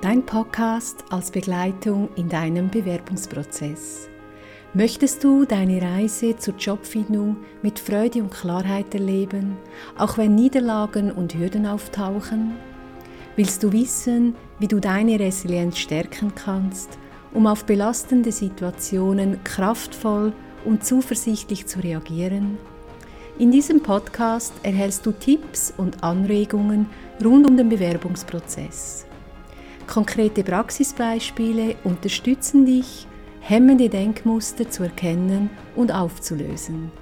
dein Podcast als Begleitung in deinem Bewerbungsprozess. Möchtest du deine Reise zur Jobfindung mit Freude und Klarheit erleben, auch wenn Niederlagen und Hürden auftauchen? Willst du wissen, wie du deine Resilienz stärken kannst, um auf belastende Situationen kraftvoll und zuversichtlich zu reagieren? In diesem Podcast erhältst du Tipps und Anregungen rund um den Bewerbungsprozess. Konkrete Praxisbeispiele unterstützen dich, hemmende Denkmuster zu erkennen und aufzulösen.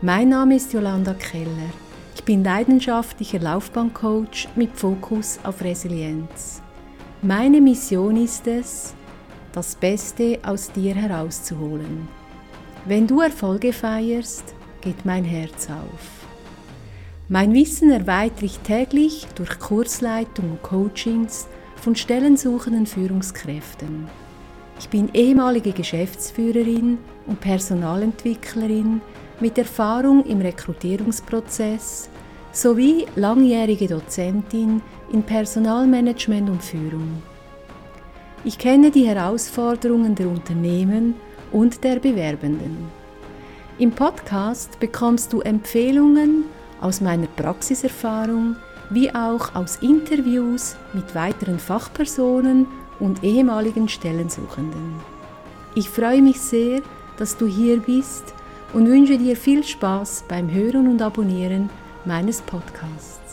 Mein Name ist Jolanda Keller. Ich bin leidenschaftlicher Laufbahncoach mit Fokus auf Resilienz. Meine Mission ist es, das Beste aus dir herauszuholen. Wenn du Erfolge feierst, geht mein Herz auf. Mein Wissen erweitere ich täglich durch Kursleitung und Coachings von stellensuchenden Führungskräften. Ich bin ehemalige Geschäftsführerin und Personalentwicklerin mit Erfahrung im Rekrutierungsprozess sowie langjährige Dozentin in Personalmanagement und Führung. Ich kenne die Herausforderungen der Unternehmen und der Bewerbenden. Im Podcast bekommst du Empfehlungen aus meiner Praxiserfahrung wie auch aus Interviews mit weiteren Fachpersonen und ehemaligen Stellensuchenden. Ich freue mich sehr, dass du hier bist und wünsche dir viel Spaß beim Hören und Abonnieren meines Podcasts.